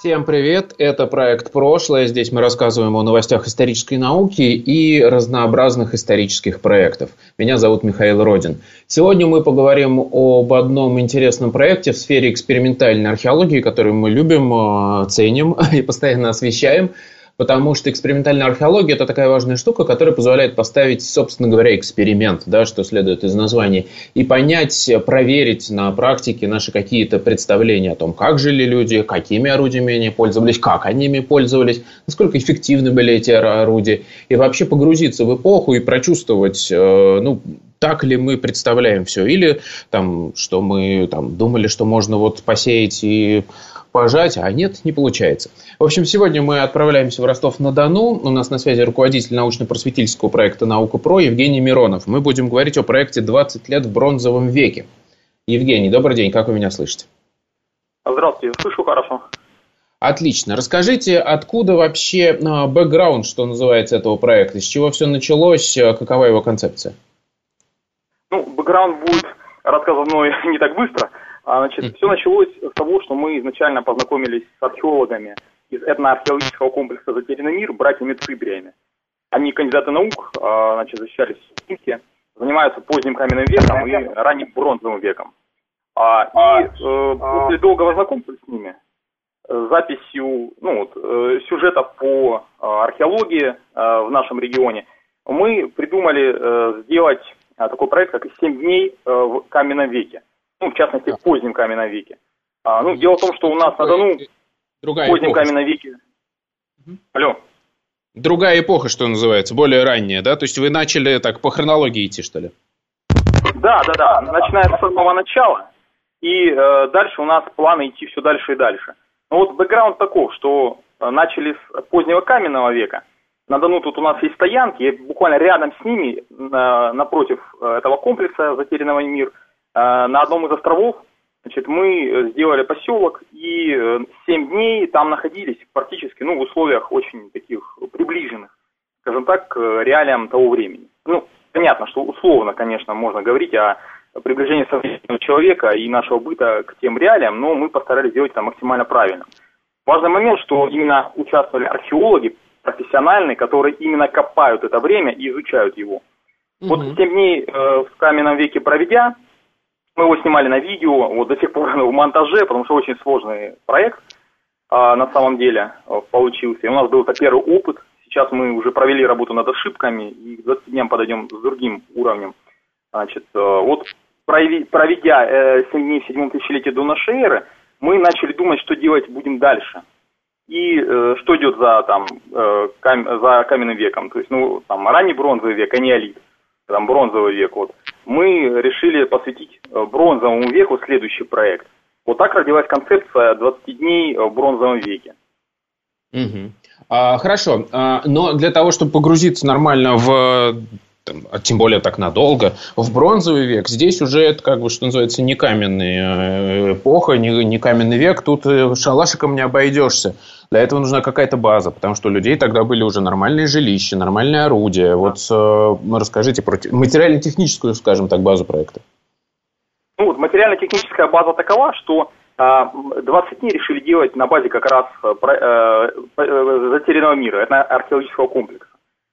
Всем привет! Это проект «Прошлое». Здесь мы рассказываем о новостях исторической науки и разнообразных исторических проектов. Меня зовут Михаил Родин. Сегодня мы поговорим об одном интересном проекте в сфере экспериментальной археологии, который мы любим, э, ценим и постоянно освещаем – потому что экспериментальная археология – это такая важная штука, которая позволяет поставить, собственно говоря, эксперимент, да, что следует из названия, и понять, проверить на практике наши какие-то представления о том, как жили люди, какими орудиями они пользовались, как они ими пользовались, насколько эффективны были эти орудия, и вообще погрузиться в эпоху и прочувствовать, э, ну, так ли мы представляем все, или там, что мы там, думали, что можно вот посеять и пожать, а нет, не получается. В общем, сегодня мы отправляемся в Ростов-на-Дону. У нас на связи руководитель научно-просветительского проекта «Наука ПРО» Евгений Миронов. Мы будем говорить о проекте «20 лет в бронзовом веке». Евгений, добрый день, как вы меня слышите? Здравствуйте, слышу хорошо. Отлично. Расскажите, откуда вообще а, бэкграунд, что называется, этого проекта? С чего все началось? А, какова его концепция? Ну, бэкграунд будет рассказан мной не так быстро. А, значит, все началось с того, что мы изначально познакомились с археологами из этноархеологического комплекса «Затерянный мир» братьями Цибриями. Они кандидаты наук, а, значит, защищались в Минске, занимаются поздним каменным веком и ранним бронзовым веком. А, и э, после долгого знакомства с ними, э, записью ну, вот, э, сюжета по археологии в нашем регионе, мы придумали сделать такой проект, как «7 дней в каменном веке» ну, в частности, в позднем каменном веке. А, ну, дело в том, что у нас на Дону Другая в позднем эпоха. каменном веке... Угу. Алло. Другая эпоха, что называется, более ранняя, да? То есть вы начали так по хронологии идти, что ли? Да, да, да. Начиная с самого начала. И э, дальше у нас планы идти все дальше и дальше. Ну вот бэкграунд таков, что э, начали с позднего каменного века. На Дону тут у нас есть стоянки, и буквально рядом с ними, э, напротив э, этого комплекса «Затерянного мир», Э, на одном из островов значит, мы сделали поселок и 7 э, дней там находились практически ну, в условиях очень таких приближенных, скажем так, к реалиям того времени. Ну, понятно, что условно, конечно, можно говорить о приближении современного человека и нашего быта к тем реалиям, но мы постарались сделать это максимально правильно. Важный момент, что именно участвовали археологи профессиональные, которые именно копают это время и изучают его. Вот 7 дней э, в каменном веке проведя, мы его снимали на видео, вот до сих пор в монтаже, потому что очень сложный проект а, на самом деле э, получился. И у нас был это первый опыт. Сейчас мы уже провели работу над ошибками и к 20 дням подойдем с другим уровнем. Значит, э, вот проведя э, 7 дней в седьмом тысячелетии до нашей эры, мы начали думать, что делать будем дальше. И э, что идет за, там, э, кам, за каменным веком. То есть, ну, там, ранний бронзовый век, а неолит. Там, бронзовый век, вот мы решили посвятить э, бронзовому веку следующий проект. Вот так родилась концепция 20 дней в бронзовом веке. Угу. А, хорошо, а, но для того, чтобы погрузиться нормально в там, а тем более так надолго, в бронзовый век, здесь уже это, как бы, что называется, не каменная э, эпоха, не, не каменный век, тут э, шалашиком не обойдешься. Для этого нужна какая-то база, потому что у людей тогда были уже нормальные жилища, нормальные орудия. Вот э, расскажите про материально-техническую, скажем так, базу проекта. Ну, вот материально-техническая база такова, что 20 а, дней решили делать на базе как раз э, затерянного мира, это археологического комплекса.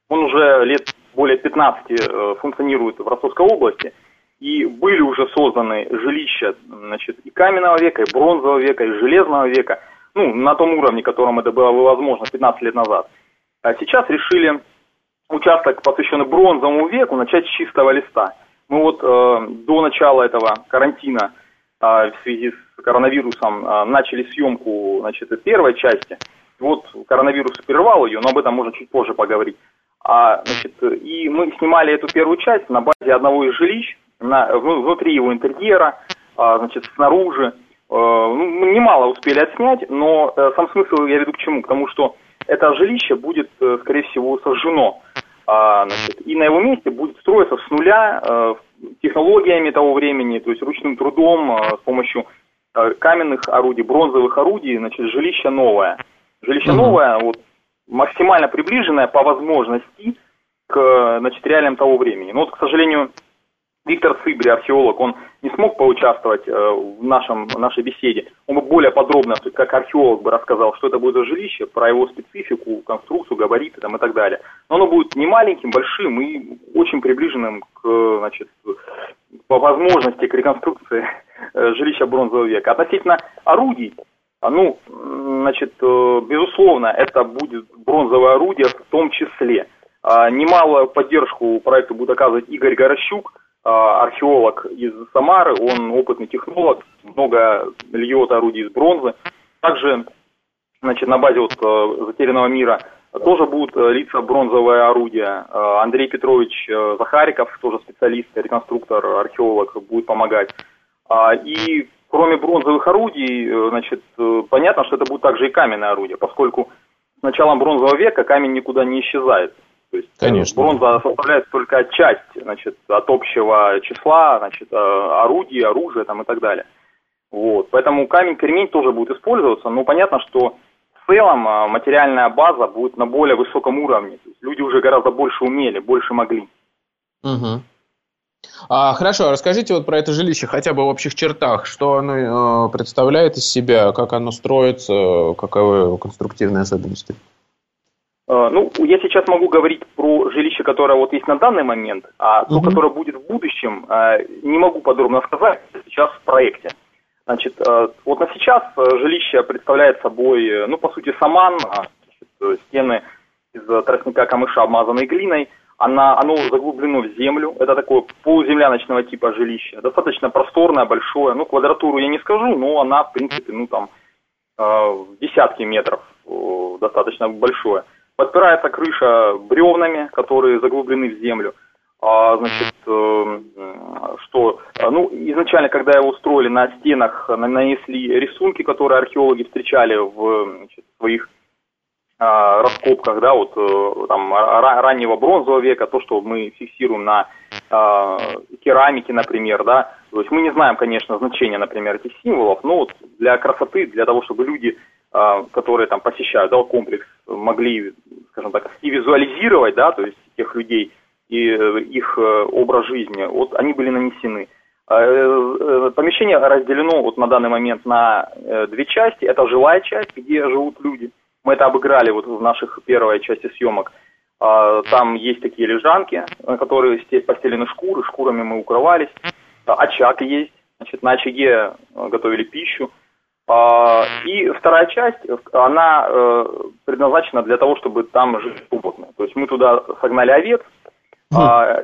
Он уже лет более 15 функционирует в Ростовской области, и были уже созданы жилища значит, и каменного века, и бронзового века, и железного века – ну, на том уровне, котором это было возможно 15 лет назад. А сейчас решили участок, посвященный бронзовому веку, начать с чистого листа. Мы вот э, до начала этого карантина э, в связи с коронавирусом э, начали съемку значит, первой части. Вот коронавирус прервал ее, но об этом можно чуть позже поговорить. А, значит, и мы снимали эту первую часть на базе одного из жилищ, на, внутри его интерьера, а, значит, снаружи. Э, ну, немало успели отснять, но э, сам смысл я веду к чему? К тому, что это жилище будет, э, скорее всего, сожжено. А, значит, и на его месте будет строиться с нуля э, технологиями того времени, то есть ручным трудом, э, с помощью каменных орудий, бронзовых орудий, значит, жилище новое. Жилище новое, вот, максимально приближенное по возможности к значит, реалиям того времени. Но вот, к сожалению, Виктор Цыбри, археолог, он не смог поучаствовать э, в нашем, нашей беседе. Он бы более подробно, как археолог, бы рассказал, что это будет за жилище, про его специфику, конструкцию, габариты там, и так далее. Но оно будет не маленьким, большим и очень приближенным к, значит, по возможности к реконструкции э, жилища бронзового века. Относительно орудий, ну, значит, э, безусловно, это будет бронзовое орудие в том числе. А, немало поддержку проекту будет оказывать Игорь Горощук, а, археолог из Самары, он опытный технолог, много льет орудий из бронзы. Также значит, на базе вот, э, затерянного мира тоже будут э, лица бронзовое орудие. Андрей Петрович Захариков, тоже специалист, реконструктор, археолог, будет помогать. А, и кроме бронзовых орудий, значит, понятно, что это будет также и каменное орудие, поскольку с началом бронзового века камень никуда не исчезает. То есть э, Конечно. бронза составляет только часть значит, от общего числа значит, э, орудий, оружия там, и так далее. Вот. Поэтому камень кремень тоже будет использоваться, но понятно, что в целом э, материальная база будет на более высоком уровне. То есть люди уже гораздо больше умели, больше могли. Угу. А, хорошо, расскажите вот про это жилище хотя бы в общих чертах, что оно э, представляет из себя, как оно строится, каковы его конструктивные особенности. Э, ну, я сейчас могу говорить про жилище, которое вот есть на данный момент, а то, угу. которое будет в будущем, э, не могу подробно сказать, сейчас в проекте. Значит, э, вот на сейчас жилище представляет собой, ну, по сути, саман, а, значит, стены из тростника камыша, обмазанной глиной, она, оно заглублено в землю, это такое полуземляночного типа жилище, достаточно просторное, большое, ну, квадратуру я не скажу, но она, в принципе, ну, там, в десятки метров достаточно большое. Подпирается крыша бревнами, которые заглублены в землю. А, значит, э, что, ну, изначально, когда его устроили на стенах, нанесли рисунки, которые археологи встречали в значит, своих а, раскопках, да, вот э, там раннего бронзового века, то, что мы фиксируем на а, керамике, например, да, то есть мы не знаем, конечно, значения, например, этих символов, но вот для красоты, для того, чтобы люди а, которые там посещают да, комплекс, могли, скажем так, и визуализировать, да, то есть тех людей и э, их э, образ жизни, вот они были нанесены. А, э, помещение разделено вот на данный момент на две части. Это жилая часть, где живут люди. Мы это обыграли вот в наших первой части съемок. А, там есть такие лежанки, на которые постелены шкуры, шкурами мы укрывались. Очаг есть, значит, на очаге готовили пищу. А, и вторая часть, она э, предназначена для того, чтобы там жить животные. То есть мы туда согнали овец,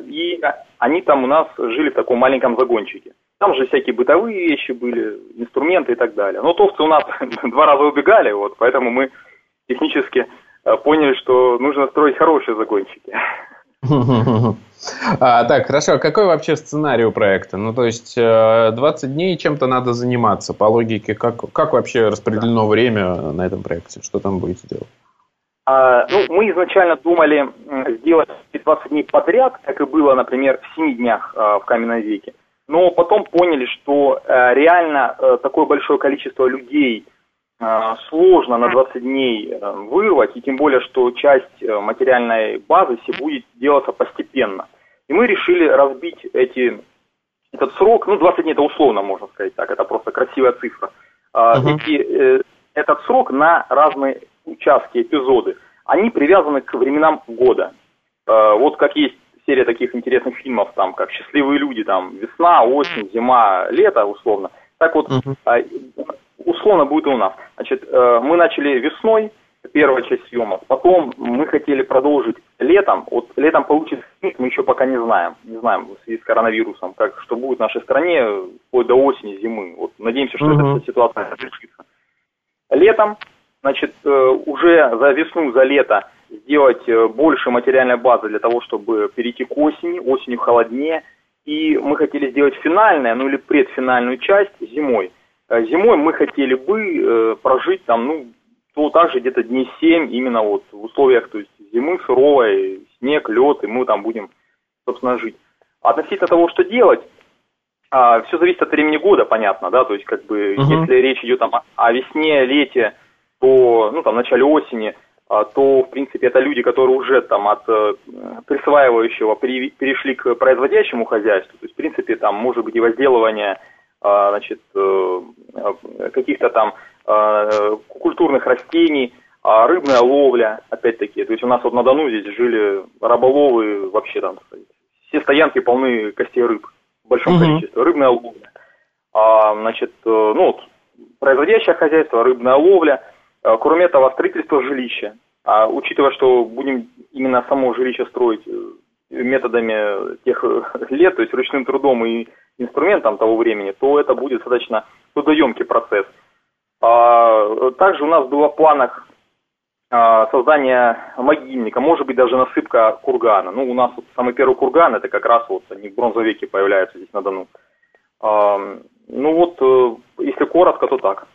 и они там у нас жили в таком маленьком загончике. Там же всякие бытовые вещи были, инструменты и так далее. Но товцы у нас два раза убегали, вот, поэтому мы технически э, поняли, что нужно строить хорошие загончики. А, так, хорошо. А какой вообще сценарий у проекта? Ну, то есть 20 э, дней чем-то надо заниматься. По логике, как, как вообще распределено время на этом проекте? Что там будете делать? А, ну, мы изначально думали сделать 20 дней подряд, как и было, например, в 7 днях а, в каменном веке. Но потом поняли, что а, реально а, такое большое количество людей сложно на 20 дней э, вырвать, и тем более, что часть э, материальной базы все будет делаться постепенно. И мы решили разбить эти, этот срок, ну 20 дней это условно можно сказать так, это просто красивая цифра, uh-huh. эти, э, этот срок на разные участки, эпизоды. Они привязаны к временам года. Э, вот как есть серия таких интересных фильмов, там, как «Счастливые люди», там, весна, осень, зима, лето, условно. Так вот, uh-huh условно будет и у нас. Значит, э, мы начали весной, первая часть съемок. Потом мы хотели продолжить летом. Вот летом получится мы еще пока не знаем. Не знаем в связи с коронавирусом, как, что будет в нашей стране вплоть до осени, зимы. Вот надеемся, что угу. эта ситуация разрешится. Летом, значит, э, уже за весну, за лето сделать э, больше материальной базы для того, чтобы перейти к осени. Осенью холоднее. И мы хотели сделать финальную, ну или предфинальную часть зимой – зимой мы хотели бы э, прожить там, ну, то также где-то дней 7 именно вот в условиях то есть зимы суровой, снег, лед, и мы там будем, собственно, жить. Относительно того, что делать, а, все зависит от времени года, понятно, да, то есть как бы uh-huh. если речь идет там, о весне, лете, то, ну, там, в начале осени, а, то, в принципе, это люди, которые уже там от э, присваивающего перешли к производящему хозяйству, то есть, в принципе, там может быть и возделывание, значит, э, каких-то там а, культурных растений, рыбная ловля, опять-таки, то есть у нас вот на Дону здесь жили рыболовы, вообще там, все стоянки полны костей рыб в большом угу. количестве, рыбная ловля, а, значит, э, ну вот, производящее хозяйство, рыбная ловля, кроме этого, строительство жилища, а учитывая, что будем именно само жилище строить э, методами тех лет, то есть ручным трудом и инструментом того времени, то это будет достаточно трудоемкий процесс. А, также у нас было в планах а, создание могильника, может быть даже насыпка кургана. Ну, у нас вот самый первый курган, это как раз вот они в бронзовом веке появляются здесь на Дону. А, ну вот, э, если коротко, то так.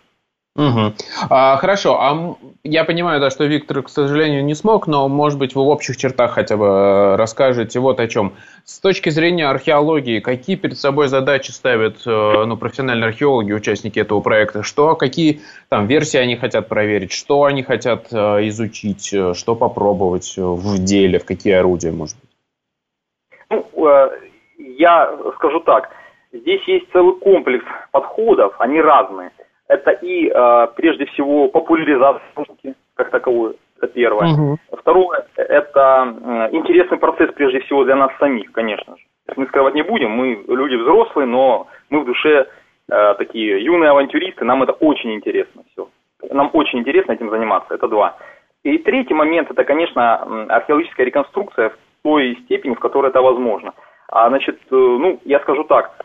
Угу. А, хорошо, а я понимаю, да, что Виктор, к сожалению, не смог, но, может быть, вы в общих чертах хотя бы э, расскажете вот о чем. С точки зрения археологии, какие перед собой задачи ставят э, ну, профессиональные археологи, участники этого проекта? Что, какие там версии они хотят проверить? Что они хотят э, изучить? Что попробовать в деле? В какие орудия, может быть? Ну, я скажу так. Здесь есть целый комплекс подходов, они разные – это и, э, прежде всего, популяризация науки как таковой, это первое. Угу. Второе, это интересный процесс, прежде всего, для нас самих, конечно же. Мы скрывать не будем, мы люди взрослые, но мы в душе э, такие юные авантюристы, нам это очень интересно все. Нам очень интересно этим заниматься, это два. И третий момент, это, конечно, археологическая реконструкция в той степени, в которой это возможно. А, значит, э, ну, я скажу так,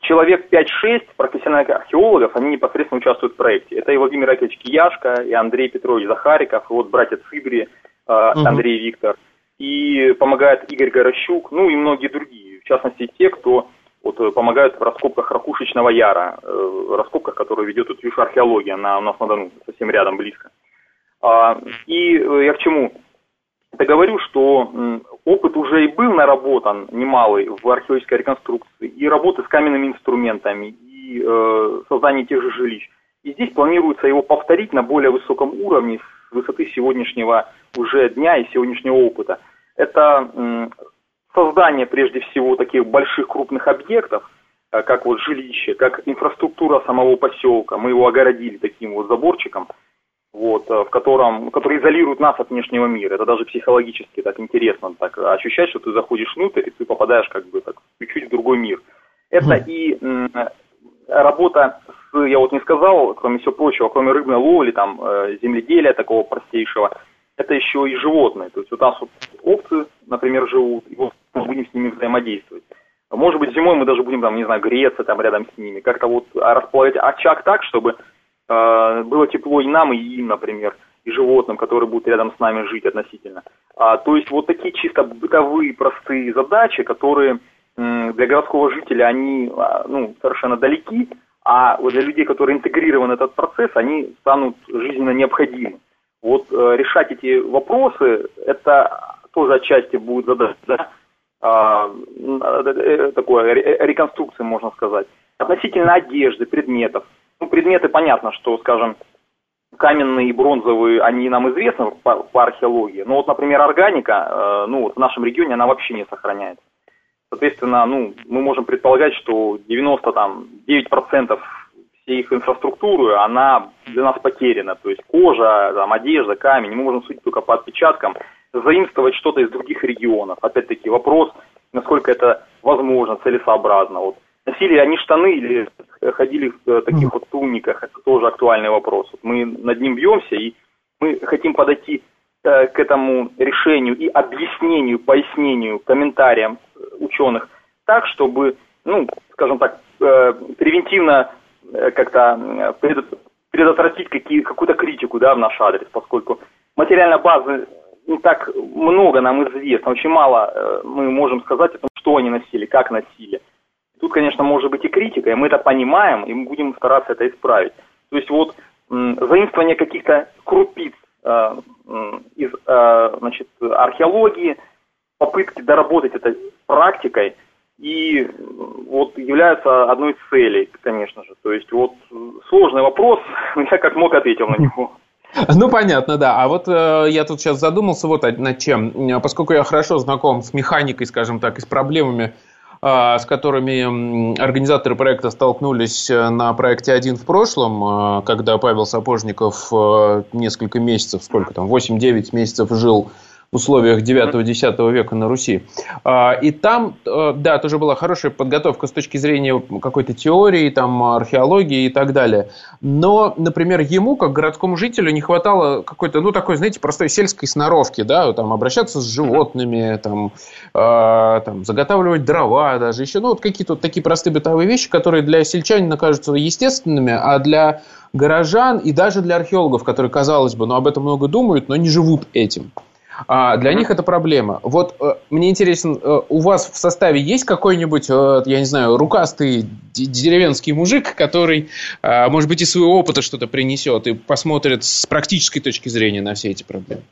человек 5-6 профессиональных археологов, они непосредственно участвуют в проекте. Это и Владимир Яковлевич Кияшко, и Андрей Петрович Захариков, и вот братья Цыбри, э, Андрей и Виктор. И помогает Игорь Горощук, ну и многие другие. В частности, те, кто вот, э, помогают в раскопках Ракушечного Яра, э, раскопках, которые ведет тут археология на, у нас на Дону, совсем рядом, близко. А, и э, я к чему? Это говорю, что опыт уже и был наработан немалый в археологической реконструкции, и работы с каменными инструментами, и э, создание тех же жилищ. И здесь планируется его повторить на более высоком уровне с высоты сегодняшнего уже дня и сегодняшнего опыта. Это создание прежде всего таких больших крупных объектов, э, как вот жилище, как инфраструктура самого поселка. Мы его огородили таким вот заборчиком – вот, э, в котором, который изолирует нас от внешнего мира. Это даже психологически так интересно так ощущать, что ты заходишь внутрь, и ты попадаешь как бы так чуть-чуть в другой мир. Это и м, работа с, я вот не сказал, кроме всего прочего, кроме рыбной ловли, там, э, земледелия такого простейшего, это еще и животные. То есть у нас вот овцы, например, живут, и вот мы будем с ними взаимодействовать. Может быть, зимой мы даже будем, там, не знаю, греться там рядом с ними, как-то вот располагать очаг так, чтобы было тепло и нам, и им, например, и животным, которые будут рядом с нами жить относительно. А, то есть вот такие чисто бытовые простые задачи, которые для городского жителя, они а, ну, совершенно далеки, а вот для людей, которые интегрированы в этот процесс, они станут жизненно необходимы. Вот э, решать эти вопросы, это тоже отчасти будет задача, да, а, э, такое, реконструкция, можно сказать. Относительно одежды, предметов. Ну, предметы, понятно, что, скажем, каменные и бронзовые, они нам известны по, по археологии. Но вот, например, органика, э, ну, вот в нашем регионе она вообще не сохраняется. Соответственно, ну, мы можем предполагать, что 99% всей их инфраструктуры, она для нас потеряна. То есть кожа, там, одежда, камень, мы можем судить только по отпечаткам, заимствовать что-то из других регионов. Опять-таки вопрос, насколько это возможно, целесообразно. Вот носили они штаны или ходили в э, таких вот туниках, это тоже актуальный вопрос. Мы над ним бьемся, и мы хотим подойти э, к этому решению и объяснению, пояснению, комментариям э, ученых так, чтобы, ну, скажем так, превентивно как-то предотвратить какие, какую-то критику да, в наш адрес, поскольку материальной базы не так много нам известно, очень мало мы можем сказать о том, что они носили, как носили. Тут, конечно, может быть и критика, и мы это понимаем, и мы будем стараться это исправить. То есть вот заимствование каких-то крупиц э, из э, значит, археологии, попытки доработать это практикой и вот являются одной из целей, конечно же. То есть вот сложный вопрос, я как мог ответил на него. Ну, понятно, да. А вот э, я тут сейчас задумался вот над чем. Поскольку я хорошо знаком с механикой, скажем так, и с проблемами, э, с которыми организаторы проекта столкнулись э, на проекте «Один» в прошлом, э, когда Павел Сапожников э, несколько месяцев, сколько там, 8-9 месяцев жил условиях 9-10 века на Руси. А, и там, э, да, тоже была хорошая подготовка с точки зрения какой-то теории, там, археологии и так далее. Но, например, ему, как городскому жителю, не хватало какой-то, ну, такой, знаете, простой сельской сноровки, да, там, обращаться с животными, там, э, там заготавливать дрова даже, еще, ну, вот какие-то вот такие простые бытовые вещи, которые для сельчанина кажутся естественными, а для горожан и даже для археологов, которые, казалось бы, ну, об этом много думают, но не живут этим. А для них это проблема. Вот э, мне интересно, э, у вас в составе есть какой-нибудь, э, я не знаю, рукастый деревенский мужик, который, может быть, из своего опыта что-то принесет и посмотрит с практической точки зрения на все эти проблемы?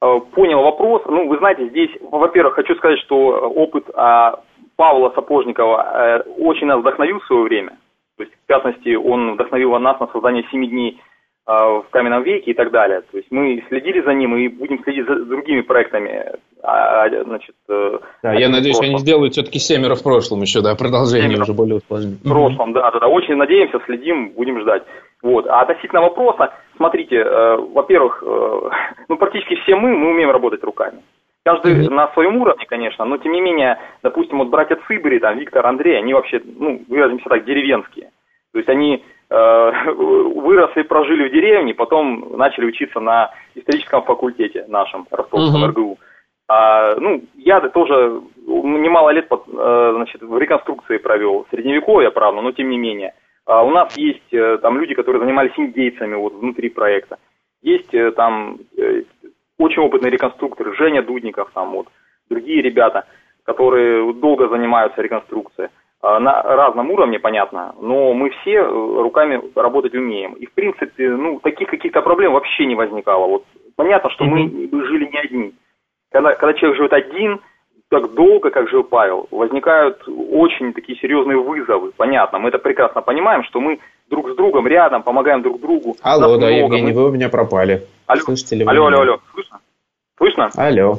Понял вопрос. Ну, вы знаете, здесь, во-первых, хочу сказать, что опыт а, Павла Сапожникова очень нас вдохновил в свое время. То есть, в частности, он вдохновил нас на создание семи дней в каменном веке и так далее. То есть мы следили за ним и будем следить за другими проектами. А, а значит, э, да, я надеюсь, они сделают все-таки семеро в прошлом еще, да, продолжение семеро уже более усложненное. В прошлом, да, да, да. Очень надеемся, следим, будем ждать. Вот. А относительно вопроса, смотрите, э, во-первых, э, ну практически все мы, мы умеем работать руками. Каждый mm-hmm. на своем уровне, конечно, но тем не менее, допустим, вот братья Цыбери, там, Виктор, Андрей, они вообще, ну, выразимся так, деревенские. То есть они Э, выросли, прожили в деревне, потом начали учиться на историческом факультете нашем, Ростовском угу. РГУ. А, ну, я тоже немало лет под, э, значит, в реконструкции провел, средневековье, правда, но тем не менее. А у нас есть э, там люди, которые занимались индейцами вот внутри проекта. Есть там очень опытные реконструкторы, Женя Дудников, там вот, другие ребята, которые долго занимаются реконструкцией. А, на разном уровне, понятно, но мы все э, руками работать умеем. И, в принципе, ну, таких каких-то проблем вообще не возникало. Вот понятно, что mm-hmm. мы жили не одни. Когда, когда человек живет один, так долго, как жил Павел, возникают очень такие серьезные вызовы. Понятно, мы это прекрасно понимаем, что мы друг с другом рядом, помогаем друг другу. Алло, да, много. Евгений, мы... вы у меня пропали. Алло, Слышите ли вы алло, меня? алло, алло, слышно? Слышно? Алло.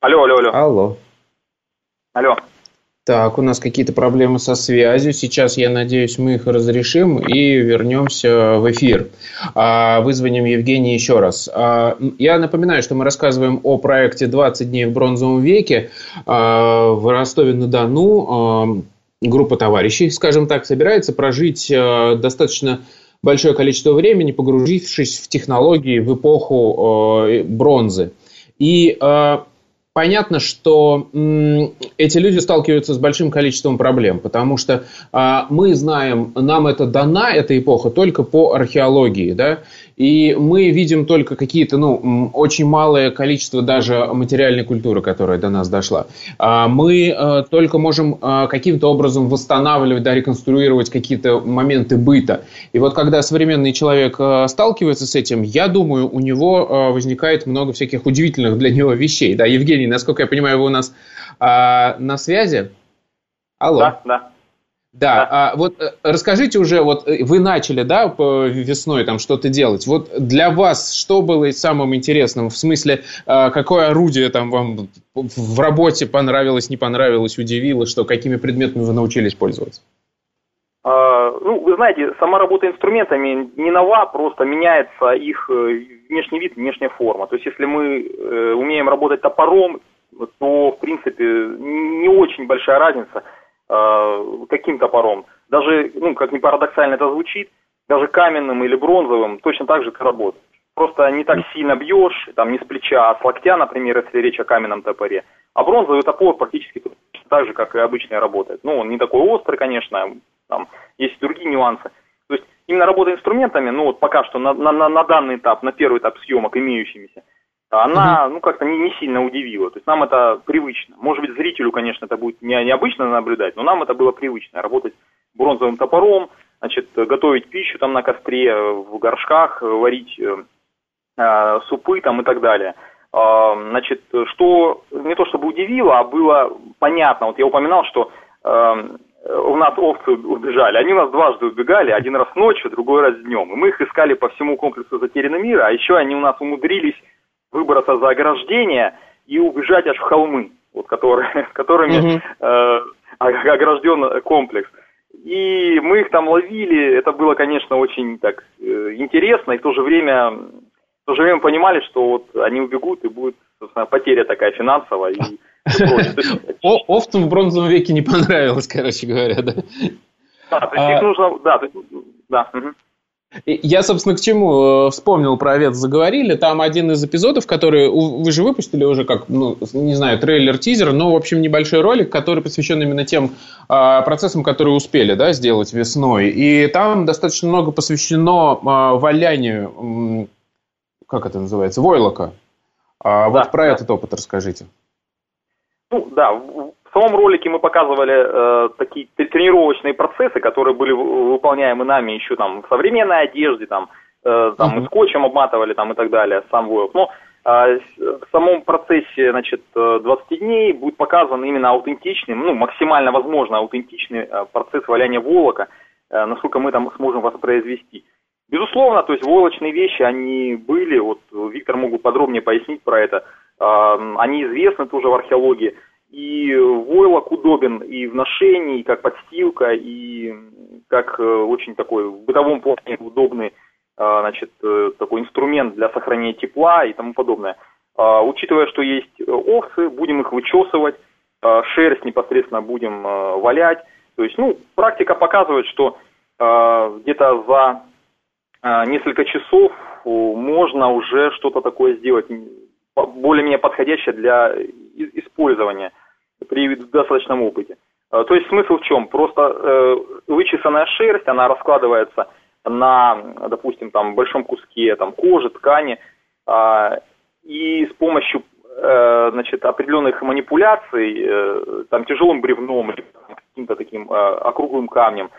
Алло, алло, алло. Алло. Алло. Так, у нас какие-то проблемы со связью. Сейчас, я надеюсь, мы их разрешим и вернемся в эфир. А, вызвоним Евгения еще раз. А, я напоминаю, что мы рассказываем о проекте «20 дней в бронзовом веке» а, в Ростове-на-Дону. Группа товарищей, скажем так, собирается прожить достаточно большое количество времени, погрузившись в технологии в эпоху бронзы. И понятно, что эти люди сталкиваются с большим количеством проблем, потому что а, мы знаем, нам это дана, эта эпоха, только по археологии, да, и мы видим только какие-то, ну, очень малое количество даже материальной культуры, которая до нас дошла. А мы э, только можем э, каким-то образом восстанавливать, да, реконструировать какие-то моменты быта. И вот когда современный человек э, сталкивается с этим, я думаю, у него возникает много всяких удивительных для него вещей. Да, Евгений, насколько я понимаю, вы у нас на связи? Алло. Да, да. Да, а вот э, расскажите уже, вот э, вы начали, да, весной там что-то делать. Вот для вас что было самым интересным? В смысле, а, какое орудие там вам в работе понравилось, не понравилось, удивило, что какими предметами вы научились пользоваться? А, ну, вы знаете, сама работа инструментами не нова, просто меняется их э, внешний вид, внешняя форма. То есть, если мы умеем работать топором, то, в принципе, не очень большая разница – каким топором. Даже, ну, как ни парадоксально это звучит, даже каменным или бронзовым точно так же ты работаешь. Просто не так сильно бьешь, там не с плеча, а с локтя, например, если речь о каменном топоре. А бронзовый топор практически так же, как и обычный работает. Ну, он не такой острый, конечно, там есть другие нюансы. То есть именно работа инструментами, ну вот пока что на, на, на данный этап, на первый этап съемок имеющимися, она, ну, как-то не, не сильно удивила. То есть нам это привычно. Может быть, зрителю, конечно, это будет не, необычно наблюдать, но нам это было привычно. Работать бронзовым топором, значит, готовить пищу там на костре, в горшках, варить э, э, супы там и так далее. Э, значит, что не то чтобы удивило, а было понятно. Вот я упоминал, что э, у нас овцы убежали. Они у нас дважды убегали, один раз ночью, другой раз днем. И мы их искали по всему комплексу затерянного мира, а еще они у нас умудрились выбраться за ограждение и убежать аж в холмы, вот которые, которыми э, огражден комплекс. И мы их там ловили, это было, конечно, очень так э, интересно, и в то же время в то же время понимали, что вот они убегут, и будет, собственно, потеря такая финансовая. И Овцам в бронзовом веке не понравилось, короче говоря, да? Да, то есть их нужно, да, да. Я, собственно, к чему э, вспомнил про овец заговорили. Там один из эпизодов, который вы же выпустили уже как, ну, не знаю, трейлер-тизер, но, в общем, небольшой ролик, который посвящен именно тем э, процессам, которые успели, да, сделать весной. И там достаточно много посвящено э, валянию, как это называется, войлока. А, да, вот про да. этот опыт расскажите. Ну, да, в самом ролике мы показывали э, такие тренировочные процессы, которые были выполняемы нами еще там в современной одежде, там, э, там mm-hmm. скотчем обматывали там и так далее, сам войлок. Но э, в самом процессе, значит, 20 э, дней будет показан именно аутентичный, ну, максимально возможно аутентичный э, процесс валяния волока, э, насколько мы там сможем воспроизвести. Безусловно, то есть войлочные вещи, они были, вот Виктор мог бы подробнее пояснить про это, э, они известны тоже в археологии, и войлок удобен и в ношении, и как подстилка, и как э, очень такой в бытовом плане удобный а, значит, э, такой инструмент для сохранения тепла и тому подобное. А, учитывая, что есть овцы, будем их вычесывать, а, шерсть непосредственно будем валять. То есть, ну, практика показывает, что где-то за несколько часов можно уже что-то такое сделать более-менее подходящее для использования при достаточном опыте. Э, то есть смысл в чем? Просто э, вычесанная шерсть, она раскладывается на, допустим, там большом куске там, кожи, ткани, э, и с помощью э, значит, определенных манипуляций, там тяжелым бревном или каким-то таким округлым камнем,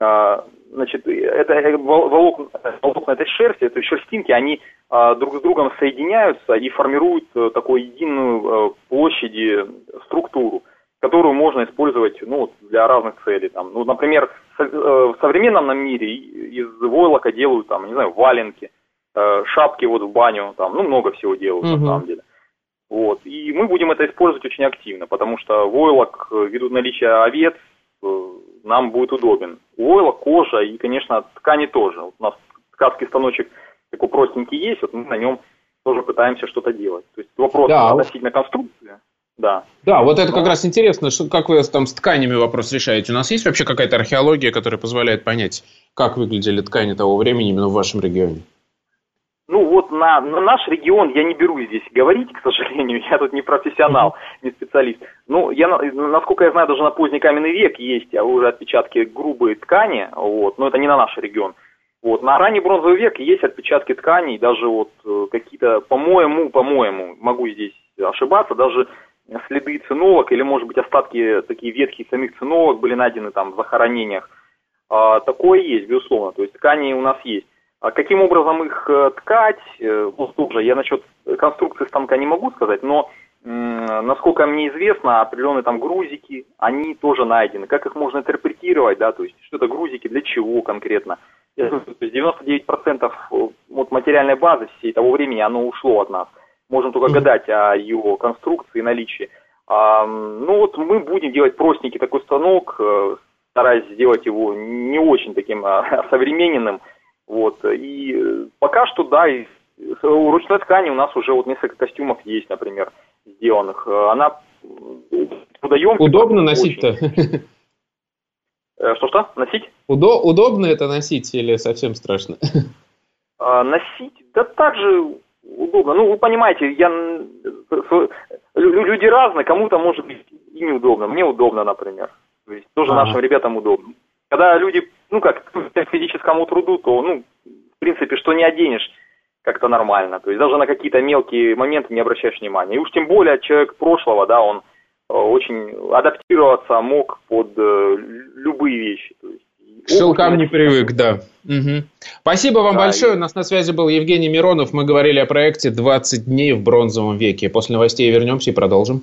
значит, это э, волокна, волокна этой шерсти, этой шерстинки, они э, друг с другом соединяются и формируют э, такую единую э, площади структуру, которую можно использовать ну, для разных целей. Там, ну, например, в современном нам мире из войлока делают там, не знаю, валенки, шапки вот в баню, там, ну, много всего делают угу. на самом деле. Вот. И мы будем это использовать очень активно, потому что войлок, ввиду наличия овец, нам будет удобен. Войлок, кожа и, конечно, ткани тоже. Вот у нас ткацкий станочек такой простенький есть, вот мы на нем тоже пытаемся что-то делать. То есть вопрос да. относительно конструкции. Да. Да, вот это как раз интересно, что, как вы там с тканями вопрос решаете. У нас есть вообще какая-то археология, которая позволяет понять, как выглядели ткани того времени именно в вашем регионе? Ну вот на, на наш регион я не беру здесь говорить, к сожалению, я тут не профессионал, не специалист. Ну, я, насколько я знаю, даже на поздний каменный век есть а уже отпечатки грубой ткани, вот, но это не на наш регион. Вот, на ранний бронзовый век есть отпечатки тканей, даже вот э, какие-то, по-моему, по-моему, могу здесь ошибаться, даже следы циновок или, может быть, остатки такие ветхие самих циновок были найдены там в захоронениях. А, такое есть, безусловно, то есть ткани у нас есть. А каким образом их э, ткать, э, вот тоже я насчет конструкции станка не могу сказать, но насколько мне известно, определенные там грузики, они тоже найдены. Как их можно интерпретировать, да, то есть что это грузики, для чего конкретно. То есть 99% вот материальной базы всей того времени, оно ушло от нас. Можем только гадать о его конструкции и наличии. А, ну вот мы будем делать простенький такой станок, э, стараясь сделать его не очень таким современным. Вот. И пока что, да, из ручной ткани у нас уже вот несколько костюмов есть, например, сделанных. Она трудоемкая. Удобно носить-то? Э, что-что? Носить? Удо- удобно это носить или совсем страшно? А, носить? Да так же удобно. Ну, вы понимаете, я, люди разные, кому-то может быть и неудобно. Мне удобно, например. То есть тоже ага. нашим ребятам удобно. Когда люди, ну как, к физическому труду, то, ну, в принципе, что не оденешь. как-то нормально. То есть даже на какие-то мелкие моменты не обращаешь внимания. И уж тем более человек прошлого, да, он э, очень адаптироваться мог под э, любые вещи. То есть, к шелкам не привык, да. Угу. Спасибо вам да, большое. И... У нас на связи был Евгений Миронов. Мы говорили о проекте «20 дней в бронзовом веке». После новостей вернемся и продолжим.